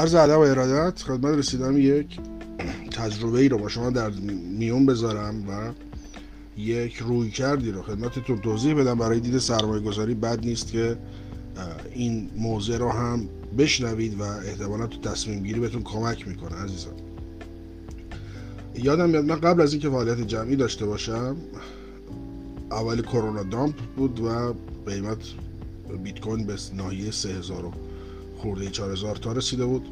عرض ادب و ارادت خدمت رسیدم یک تجربه ای رو با شما در میون بذارم و یک روی کردی رو خدمتتون توضیح بدم. برای دید سرمایه گذاری بد نیست که این موضع رو هم بشنوید و احتمالا تو تصمیم گیری بهتون کمک می‌کنه عزیزان. یادم میاد من قبل از اینکه فعالیت جمعی داشته باشم اول کرونا دامپ بود و قیمت بیت کوین به ناحیه 3000 خورده 4000 تا رسیده بود.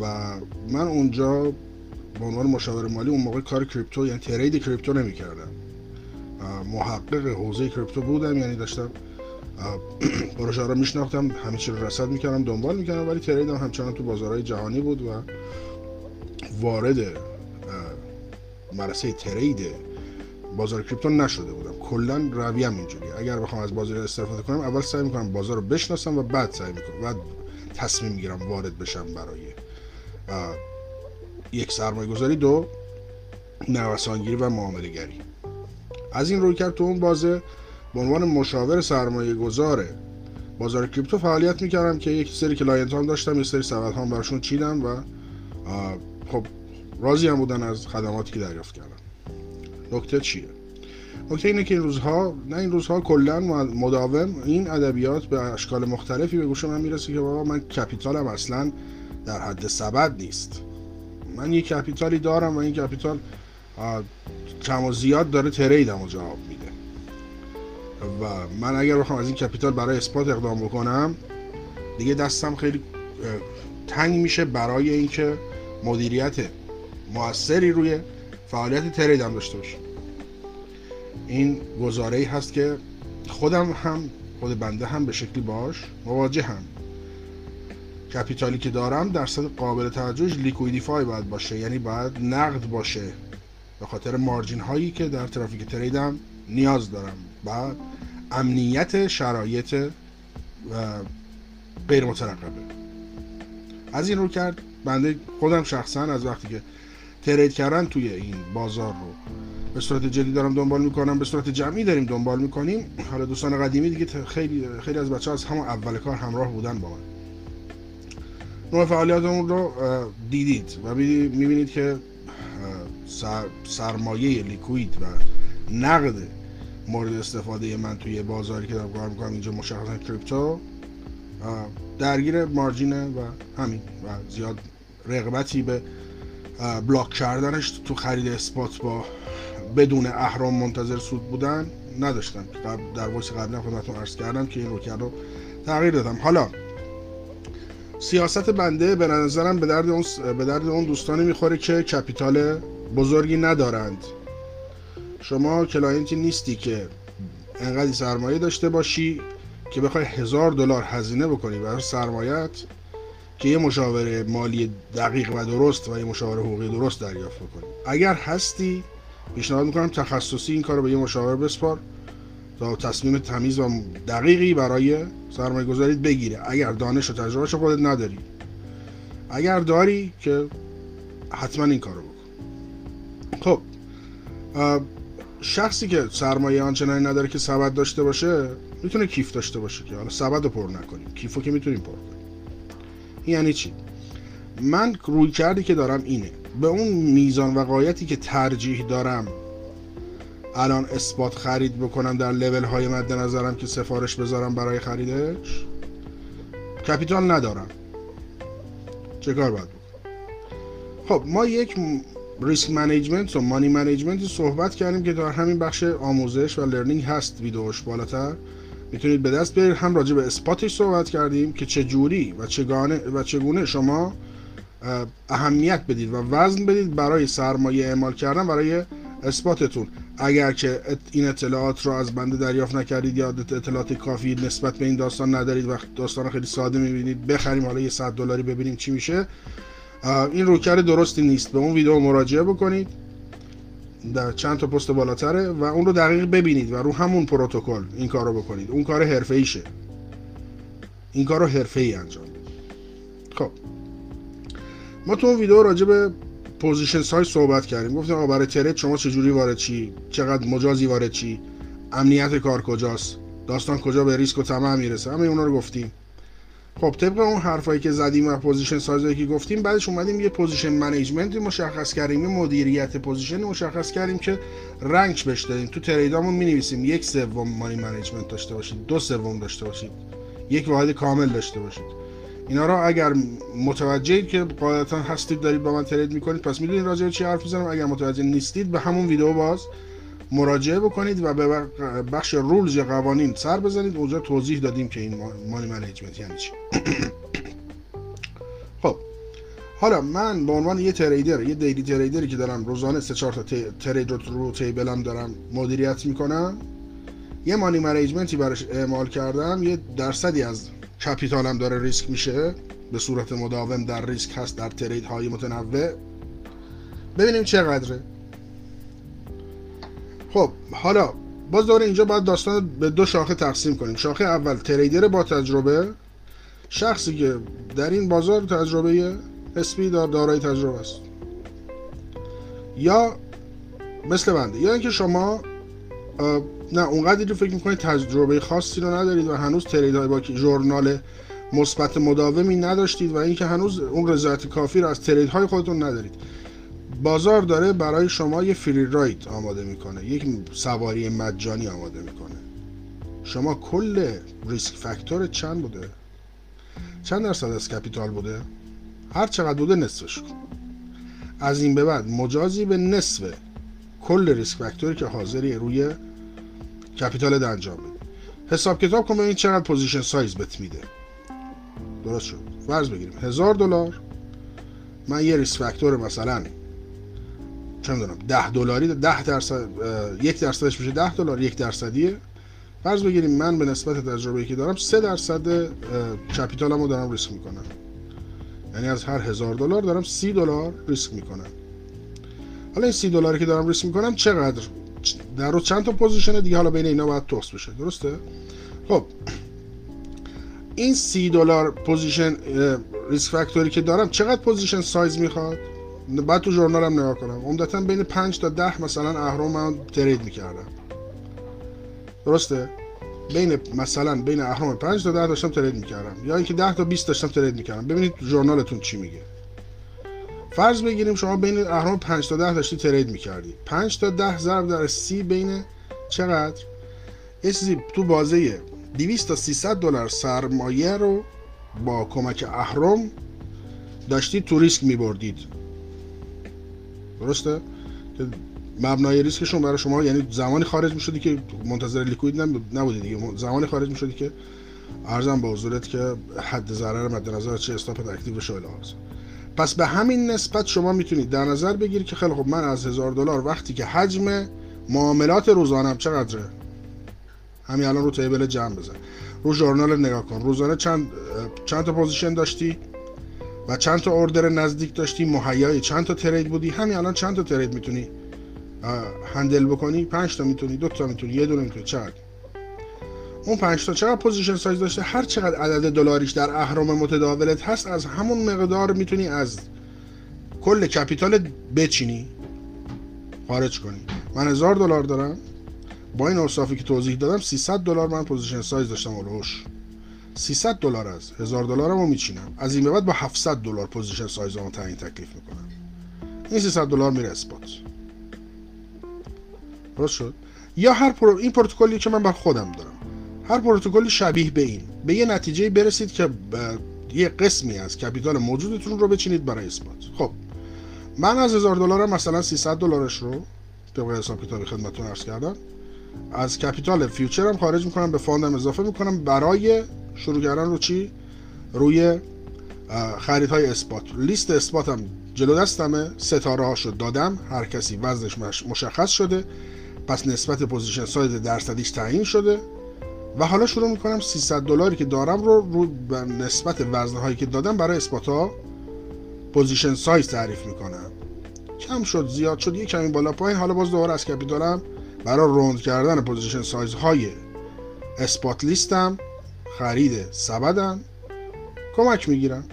و من اونجا به عنوان مشاور مالی اون موقع کار کریپتو یعنی ترید کریپتو نمی‌کردم. محقق حوزه کریپتو بودم یعنی داشتم پروژه رو میشناختم همه چی رو رصد می‌کردم دنبال می‌کردم ولی تریدم همچنان تو بازارهای جهانی بود و وارد مرسه ترید بازار کریپتو نشده بودم. کلا رویه‌م اینجوری اگر بخوام از بازار استفاده کنم اول سعی می‌کنم بازار رو بشناسم و بعد سعی می‌کنم بعد تصمیم می‌گیرم وارد بشم برای یک سرمایه گذاری. دو نوسانگیری و معامله گری از این رویکرد تو اون بازه به عنوان مشاور سرمایه گذاره بازار کریپتو فعالیت می‌کردم که یک سری client هم داشتم یه سری سبد هم براشون چیدم و خب راضی هم بودن از خدماتی که دریافت کردم. نکته چیه؟ نکته اینه که این روزها نه این روزها کلا مداوم این ادبیات به اشکال مختلفی به گوش من می‌رسه که بابا من کپیتالم اصلا در حد سبد نیست. من یه کپیتالی دارم و این کپیتال کم و زیاد داره تریدم و جواب میده. و من اگر بخوام از این کپیتال برای اسپات اقدام بکنم دیگه دستم خیلی تنگ میشه برای اینکه مدیریت موثری روی فعالیت تریدم داشته باشم. این گزاره ای هست که خودم هم خود بنده هم به شکلی باش مواجه هم. کپیتالی که دارم درصد قابل توجهش لیکویدیفای باید باشه یعنی باید نقد باشه. به خاطر مارجین هایی که در ترافیک تریدم نیاز دارم بعد امنیت شرایط و غیر مترقبه. از این رو کرد بنده خودم شخصا از وقتی که ترید کردن توی این بازار رو به صورت جدی دارم دنبال می‌کنم به صورت جمعی داریم دنبال می‌کنیم. حالا دوستان قدیمی دیگه خیلی خیلی از بچه ها از همون اول کار همراه بودن با من نوع فعالیتمون رو دیدید و می‌بینید که سرمایه liquid و نقد مورد استفاده من توی بازاری که دارم کار می‌کنم اینجا مشخصا کریپتو درگیر margin ه و همین و زیاد رغبتی به block کردنش تو خرید spot با بدون اهرم منتظر سود بودن نداشتم در voice قبلا خدمتتون عرض کردم که این رویکرد رو تغییر دادم. حالا سیاست بنده به نظرم به درد اون به درد اون دوستانی می‌خوره که capital بزرگی ندارند. شما client ی نیستی که انقدر سرمایه داشته باشی که بخوای هزار دلار هزینه بکنی. برای سرمایت که یه مشاوره مالی دقیق و درست و یه مشاوره حقوقی درست دریافت بکنی. اگر هستی پیشنهاد می‌کنم تخصصی این کار رو به یه مشاور بسپار تا تصمیم تمیز و دقیقی برای سرمایه گذاریت بگیره. اگر دانش و تجربه خودت نداری. اگر داری که حتما این کارو بکن. خب شخصی که سرمایه آنچنانی نداره که سبد داشته باشه می‌تونه کیف داشته باشه که. حالا سبد رو پر نکنیم. کیفو که می‌تونیم پر کنیم. یعنی چی؟ من روی کردی که دارم اینه. به اون میزان و قایتی که ترجیح دارم الان اثبات خرید بکنم در لول های مد نظرم که سفارش بذارم برای خریدش capital ندارم. چه کار باید بکنم؟ خب ما یک risk management و money management صحبت کردیم که در همین بخش آموزش و learning هست ویدیوش بالاتر. می‌تونید به دست بیارید هم راجع به spot ش صحبت کردیم که چه جوری و چگونه و چگونه شما اهمیت بدید و وزن بدید برای سرمایه اعمال کردن برای spot تون. اگر که این اطلاعات رو از بنده دریافت نکردید یا اطلاعات کافی نسبت به این داستان ندارید و داستان خیلی ساده می‌بینید بخریم حالا یه 100 دلاری ببینیم چی میشه. این کار درستی نیست. به اون ویدیو مراجعه بکنید. در چند تا پست بالاتره و اون رو دقیق ببینید و رو همون پروتکل این کار رو بکنید. اون کار حرفه ایشه این کار رو حرفه ای انجام خب. ما تو اون ویدیو راجع به position size صحبت کردیم. گفتیم آقا برای trade شما چجوری وارد چی؟ چقدر مجازی وارد چی؟ امنیت کار کجاست؟ داستان کجا به ریسک و طمع می‌رسه؟ همه اونا رو گفتیم. خب طبق اون حرفایی که زدیم و position size ایی که گفتیم بعدش اومدیم یه position management مشخص کردیم یه مدیریت position مشخص کردیم که رنگ بهش دادیم. تو trade امون می‌نویسیم یک سوم money management داشته باشید دو سوم داشته باشید یک واحد کامل داشته باشید. اینا رو اگر متوجهید که قاعدتا هستید دارید با من trade می‌کنید پس می‌دونید راجع چی حرف می‌زنم. اگر متوجه نیستید به همون ویدیو باز مراجعه بکنید و به بخش rules یا قوانین سر بزنید. اونجا توضیح دادیم که این money management یعنی چی. خب. حالا من به عنوان یه trader یه daily trader ی که دارم روزانه سه چهار تا trade رو table م دارم مدیریت می‌کنم یه money management ی براش اعمال کردم یه درصدی از capital م داره ریسک میشه؟ به صورت مداوم در ریسک هست در trade های متنوع؟ ببینیم چقدره. خب حالا باز دوره اینجا باید داستان به دو شاخه تقسیم کنیم. شاخه اول تریدر با تجربه. شخصی که در این بازار تجربه اسپی دار دارای تجربه است. یا مثل بنده یا اینکه شما نه اونقدری رو فکر می‌کنید تجربه خاصی رو ندارید و هنوز ترید های با ژورنال مثبت مداومی نداشتید و اینکه هنوز اون رضایت کافی رو از ترید های خودتون ندارید. بازار داره برای شما یه free ride آماده می‌کنه یک سواری مجانی آماده می‌کنه. شما کل risk factor چند بوده؟ چند درصد از capital بوده؟ هر چقدر بوده نصفش کن. از این به بعد مجازی به نصف کل risk factor ی که حاضری روی capital انجام بدی حساب کتاب کن ببین چقدر position size بت میده. درست شد. فرض بگیریم. هزار دلار. من یه risk factor مثلا چه می‌دونم 10 دلاری 10 درصد یک درصدش میشه 10 دلار یک درصدیه. فرض بگیریم من به نسبت تجربه که دارم 3 درصد capital مو دارم ریسک می‌کنم. یعنی از هر هزار دلار دارم 30 دلار ریسک می‌کنم. حالا این 30 دلاری که دارم ریسک می‌کنم چقدر؟ در رو چند تا position دیگه حالا بین اینا باید توزیع بشه. درسته؟ خب. این 30 دلار position risk factor ی که دارم چقدر position size می‌خواد؟ بعد تو journal م نگاه کنم. عمدتا بین 5 تا 10 مثلا اهرم من trade می‌کردم. درسته؟ بین مثلا بین اهرم 5 تا 10 داشتم trade می‌کردم. یا اینکه 10 تا 20 داشتم trade می‌کردم. ببینید journal تون چی میگه. فرض بگیریم شما بین اهرم 5 تا 10 داشتی trade می‌کردی. 5 تا 10 ضرب در سی بین چقدر؟ یه چیزی تو بازه 200 تا 300 دلار سرمایه رو با کمک اهرم داشتی تو ریسک میبردید. درسته؟ که مبنای ریسکشون برای شما یعنی زمانی خارج می‌شدی که منتظر لیکوید نبودی دیگه. زمانی خارج می‌شدی که ارزم با حضورت که حد ضرر مد نظر چه استاپ اکتیو بشه لازم پس به همین نسبت شما می‌تونید در نظر بگیرید که خیلی خب من از هزار دلار وقتی که حجم معاملات روزانم چقدره؟ همین الان رو table جمع بزن. رو journal نگاه کن. روزانه چند چند تا position داشتی؟ و چند تا order نزدیک داشتی؟ مهیای چند تا trade بودی؟ همین الان چند تا trade می‌تونی؟ handle بکنی؟ پنج تا می‌تونی؟ دو تا می‌تونی؟ یه دونه می‌تونی؟ چقدر؟ اون پنج تا چقدر position size داشته هر چقدر عدد دلاریش در اهرم متداولت هست از همون مقدار می‌تونی از کل capital بچینی. خارج کنی. من هزار دلار دارم. با این اوصافی که توضیح دادم 300 دلار من position size داشتم اولوش 300 دلار از 1000 دلارم رو میچینم. از این به بعد با 700 دلار position size رو تعیین تکلیف می‌کنم. این 300 دلار میره spot درست شد؟ یا هر پرو... این پروتکلی که من بر خودم دارم. هر پروتکلی شبیه به این. به یه نتیجه برسید که یه قسمی از capital موجودتون رو بچینید برای spot. خب من از هزار دلارم مثلا 300 دلارش رو طبق حساب کتابی خدمتتون عرض کردم. از capital future م خارج می‌کنم به fund م اضافه می‌کنم. برای شروع کردن رو چی؟ روی خریدهای spot. لیست spot م جلو دستمه. ستاره هاشو دادم. هر کسی وزنش مشخص شده. پس نسبت position size درصدیش تعیین شده. و حالا شروع می‌کنم 300 دلاری که دارم رو رو نسبت وزنه هایی که دادم برای spot ها position size تعریف می‌کنم. کم شد زیاد شد یه کمی بالا پایین. حالا باز دوباره از capital م برای round کردن position size های spot لیستم خرید سبدم کمک می‌گیرم.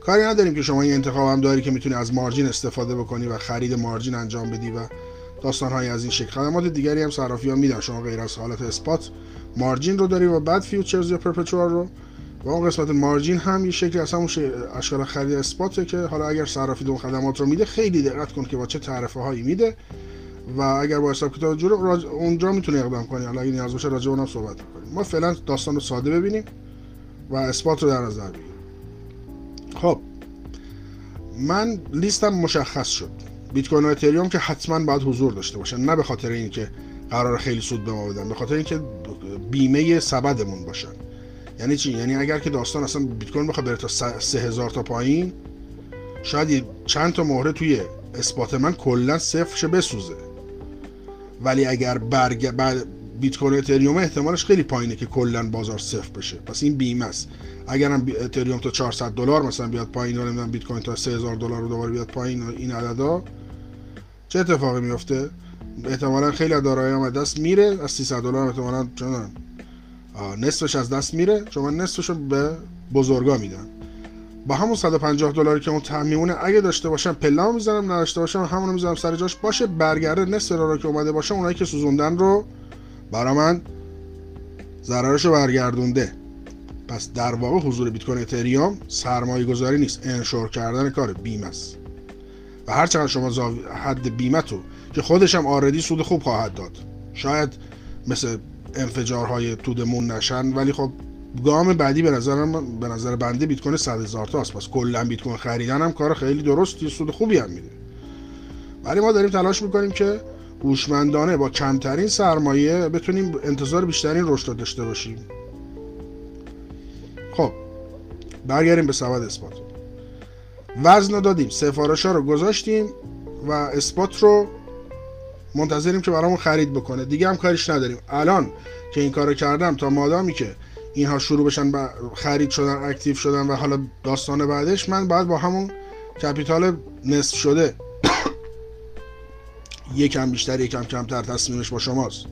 کاری نداریم که شما این انتخاب هم داری که می‌تونی از margin استفاده بکنی و خرید margin انجام بدی و داستان های از این شکل. خدمات دیگری هم صرافی ها میدن. شما غیر از حالت اثبات مارجین رو داری و بعد فیوچرز یا پرپچوار رو. و اون قسمت مارجین هم یه شکلی از همون اشکال خرید اثباته که حالا اگر صرافی اون خدمات رو میده خیلی دقت کن که با چه تعرفه هایی میده. و اگر با حساب کتاب جور اونجا می‌تونه اقدام کنی. حالا اگه نیاز باشه راجع اونم صحبت کنیم. ما فعلا داستان رو ساده ببینیم و اثبات رو در نظر بگیریم. خب. من لیستم مشخص شد. بیت کوین و اتریوم که حتما باید حضور داشته باشن. نه به خاطر اینکه قرار خیلی سود به ما بدن به خاطر اینکه بیمه سبدمون باشن. یعنی چی؟ یعنی اگر که داستان اصلا بیت کوین بخواد بره تا 3000 تا پایین شاید چند تا مهره توی اثبات من کلا صفر شه بسوزه. ولی اگر برگ بعد بیت کوین اتریوم احتمالش خیلی پایینه که کلا بازار صفر بشه. پس این بیمه است. اگر هم اتریوم تا 400 دلار مثلا بیاد پایین و بیت کوین تا 3000 دلار رو دوباره بیاد پایین این عددا چه اتفاقی میفته احتمالا خیلی از دارایی هم دست میره از 300 دلار احتمالا چون نصفش از دست میره چون من نصفش به بزرگا میدن. با همون 150 دلاری که اون تعمیمونه اگه داشته باشم پله‌مو می‌زنم نداشته باشم همونو می‌ذارم سر جاش باشه برگرده نصف رو که اومده باشه اونایی که سوزوندن رو برا من ضررش رو برگردونده. پس در واقع حضور بیت کوین اتریوم سرمایه گذاری نیست. انشور کردن کار بیمه است. و هر چقدر شما حد بیمه تو که خودش هم آردی سود خوب خواهد داد. شاید مثل انفجارهای تودمون نشن ولی خب گام بعدی به نظر من به نظر بنده بیت کوین 100 هزار تاست پس کلا بیت کوین خریدن هم کار خیلی درستی سود خوبی هم میده. ولی ما داریم تلاش می‌کنیم که هوشمندانه با کمترین سرمایه بتونیم انتظار بیشترین رشد داشته باشیم. خب برگردیم به سبد اثبات. وزن رو دادیم سفارش ها رو گذاشتیم و اثبات رو منتظریم که برامون خرید بکنه. دیگه هم کاریش نداریم. الان که این کارو کردم تا مادامی که اینها شروع بشن با خرید شدن اکتیو شدن و حالا داستان بعدش من باید با همون کپیتال نصف شده یکم بیشتر یکم کمتر تصمیمش با شماست.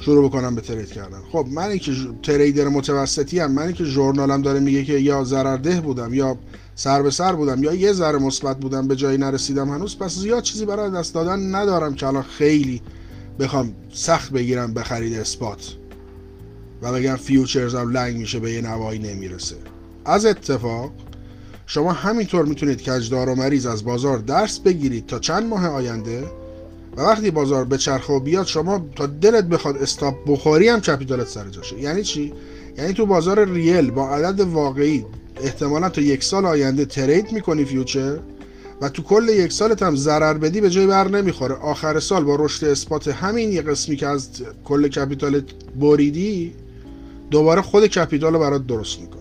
شروع بکنم به ترید کردن. خب من که تریدر متوسطی هم من که ژورنالم داره میگه که یا ضررده بودم یا سر به سر بودم. یا یه ذره مثبت بودم به جایی نرسیدم هنوز. پس زیاد چیزی برای دست دادن ندارم که الان خیلی بخوام سخت بگیرم به خرید اسپات و بگم هم لنگ میشه به یه نوایی نمی‌رسه. از اتفاق شما همینطور می‌تونید کجدار و مریض از بازار درس بگیرید تا چند ماه آینده. و وقتی بازار به چرخ و بیاد شما تا دلت بخواد stop بخوری هم capital ت سر جاشه. یعنی چی؟ یعنی تو بازار real با عدد واقعی احتمالا تا یک سال آینده trade می‌کنی future و تو کل یک سالت هم ضرر بدی به جای بر نمی‌خوره. آخر سال با رشد spot همین یه قسمی که از کل capital ت بریدی دوباره خود capital رو برات درست می‌کنه.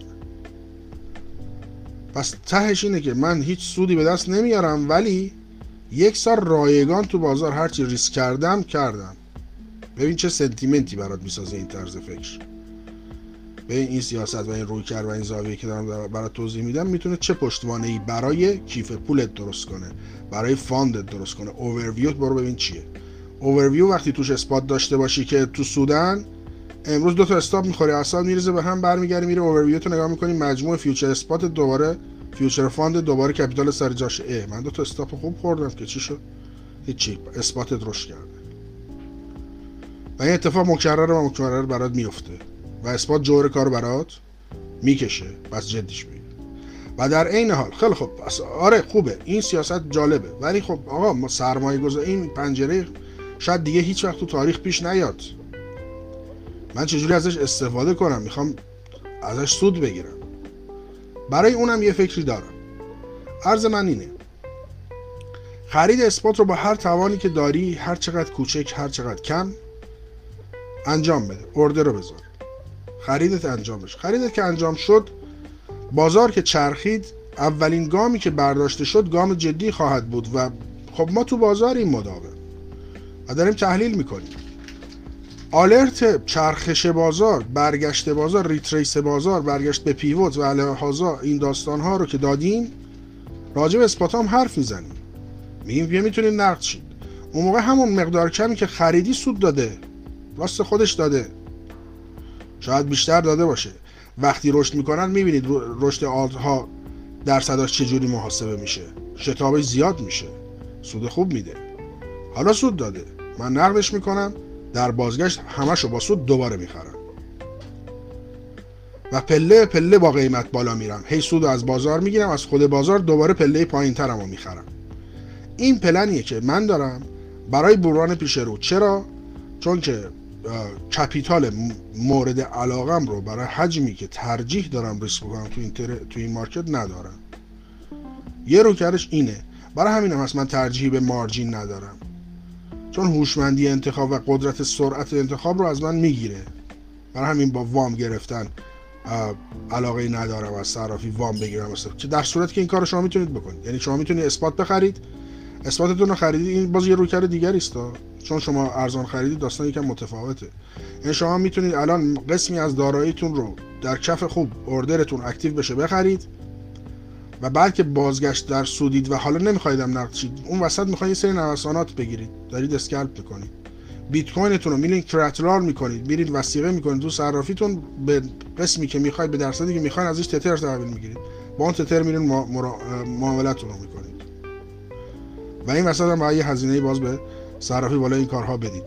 پس تهش اینه که من هیچ سودی به دست نمیارم ولی یک سال رایگان تو بازار هرچی ریسک کردم کردم. ببین چه sentiment ی برات می‌سازه این طرز فکر. به این سیاست و این رویکرد و این زاویه که دارم برات توضیح میدم می‌تونه چه پشتوانه ای برای کیف پولت درست کنه. برای fund ت درست کنه. اوورویو برو ببین چیه. اوورویو وقتی توش spot داشته باشی که تو سودن امروز دو تا stop می‌خوری اصلا میریزه به هم برمیگردی میره اوورویو تو نگاه می‌کنی مجموع future spot دوباره future fund دوباره capital سر جاش. اه من دو تا stop خوب خوردم که چی شد؟ هیچی spot رشد کرده. و این اتفاق مکرر و مکرر برات میفته و spot جور کار برات می‌کشه. پس جدیش بگیر و در عین حال خیلی خوب. آره خوبه. این سیاست جالبه. ولی خب آقا ما سرمایه گذاری این پنجره شاید دیگه هیچ وقت تو تاریخ پیش نیاد. من چجوری ازش استفاده کنم؟ می‌خوام ازش سود بگیرم. برای اونم یه فکری دارم. عرض من اینه. خرید اثبات رو با هر توانی که داری هر چقدر کوچک هر چقدر کم انجام بده. ارده رو بذار. خریدت انجام بشه. خریدت که انجام شد بازار که چرخید اولین گامی که برداشته شد گام جدی خواهد بود و خب ما تو بازار این مداوم. و داریم تحلیل می‌کنیم. alert چرخش بازار برگشت بازار retrace بازار برگشت به pivot و علی‌هذا این داستان ها رو که دادیم راجع به spot هم حرف می‌زنیم. میگیم بیا می‌تونید نقد شید اون موقع همون مقدار کمی که خریدی سود داده راست خودش داده. شاید بیشتر داده باشه. وقتی رشد می‌کنن می‌بینید رشد آلت ها درصداش چجوری محاسبه میشه. شتابش زیاد میشه. سود خوب میده. حالا سود داده. من نقدش می‌کنم. در بازگشت همشو با سود دوباره می‌خرن و پله پله با قیمت بالا میرم. هی سود از بازار می‌گیرم از خود بازار دوباره پله پایین ترم رو می‌خرم. این پلنیه که من دارم برای بران پیش رو. چرا؟ چون که کپیتال مورد علاقم رو برای حجمی که ترجیح دارم ریسک بکنم تو این, تو این مارکت ندارم. یه رو کردش اینه. برای همین هم من ترجیحی به مارجین ندارم. چون هوشمندی انتخاب و قدرت سرعت انتخاب رو از من می‌گیره. برای همین با وام گرفتن علاقه ندارم از صرافی وام بگیرم. که در صورت که این کار شما می‌تونید بکنید. یعنی شما می‌تونید اثبات بخرید. spot تون رو خریدید این باز یه رویکرد دیگری است چون شما ارزان خریدید داستان یکم متفاوته. یعنی شما می‌تونید الان قسمی از داراییتون رو در کف خوب order تون active بشه بخرید و بعد که بازگشت در سودید و حالا نمیخوایدم نقد اون وسط می‌خواید سری نوسانات بگیرید. دارید scalp می‌کنید. بیت کوینتون رو میرین collateral می‌کنید. میرید وثیقه می‌کنید. تو صرافیتون به قسمی که می‌خواید به درصدی که می‌خواین ازش تتر تحویل می‌گیرید. با اون تتر میرین معاملتون رو می‌کنید. و این وسط هم باید یه هزینه باز به صرافی بالا این کارها بدید.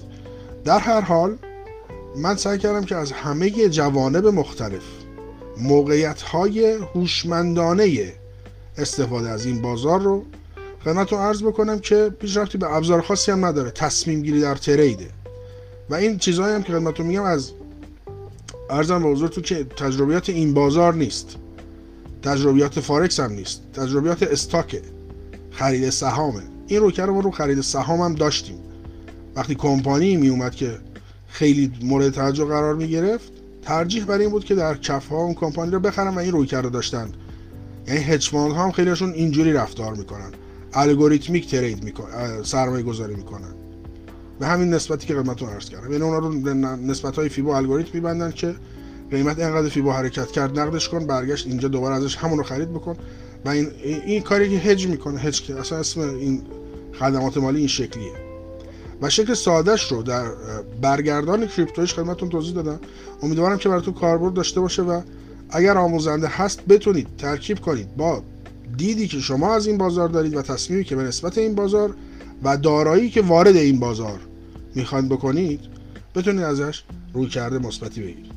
در هر حال من سعی کردم که از همه جوانب مختلف موقعیت های هوشمندانه استفاده از این بازار رو خدمتتون عرض بکنم که پیشرفتی به ابزار خاصی هم نداره تصمیم گیری در تریده. و این چیزهایی هم که خدمتتون میگم از ارزم به حضورتون که تجربیات این بازار نیست. تجربیات فارکس هم نیست. تجربیات استاکه خرید سهامه. این رو رو ما رو خرید. سهام هم داشتیم. وقتی کمپانی می اومد که خیلی مورد توجه قرار می گرفت ترجیح برای این بود که در کف ها اون کمپانی رو بخرن و این روی کرده داشتن. یعنی هج ها هم خیلیشون اینجوری رفتار می‌کنن. الگوریتمیک ترید می‌کنن سرمایه گذاری می‌کنن. به همین نسبتی که خدمتتون عرض کردم. یعنی اونا رو نسبت های فیبو الگوریتم میبندن که قیمت اینقدر فیبو حرکت کرد نقدش کن برگشت اینجا دوباره ازش همون رو خرید بکن. و این این کاری که هج می‌کنه هج که اصلا اسم این خدمات مالی این شکلیه. و شکل سادهش رو در برگردان کریپتویش خدمتتون توضیح دادم. امیدوارم که براتون کاربرد داشته باشه و اگر آموزنده هست بتونید ترکیب کنید با دیدی که شما از این بازار دارید و تصمیمی که به نسبت این بازار و دارایی که وارد این بازار می‌خواید بکنید بتونید ازش روی کرده مثبتی بگیرید.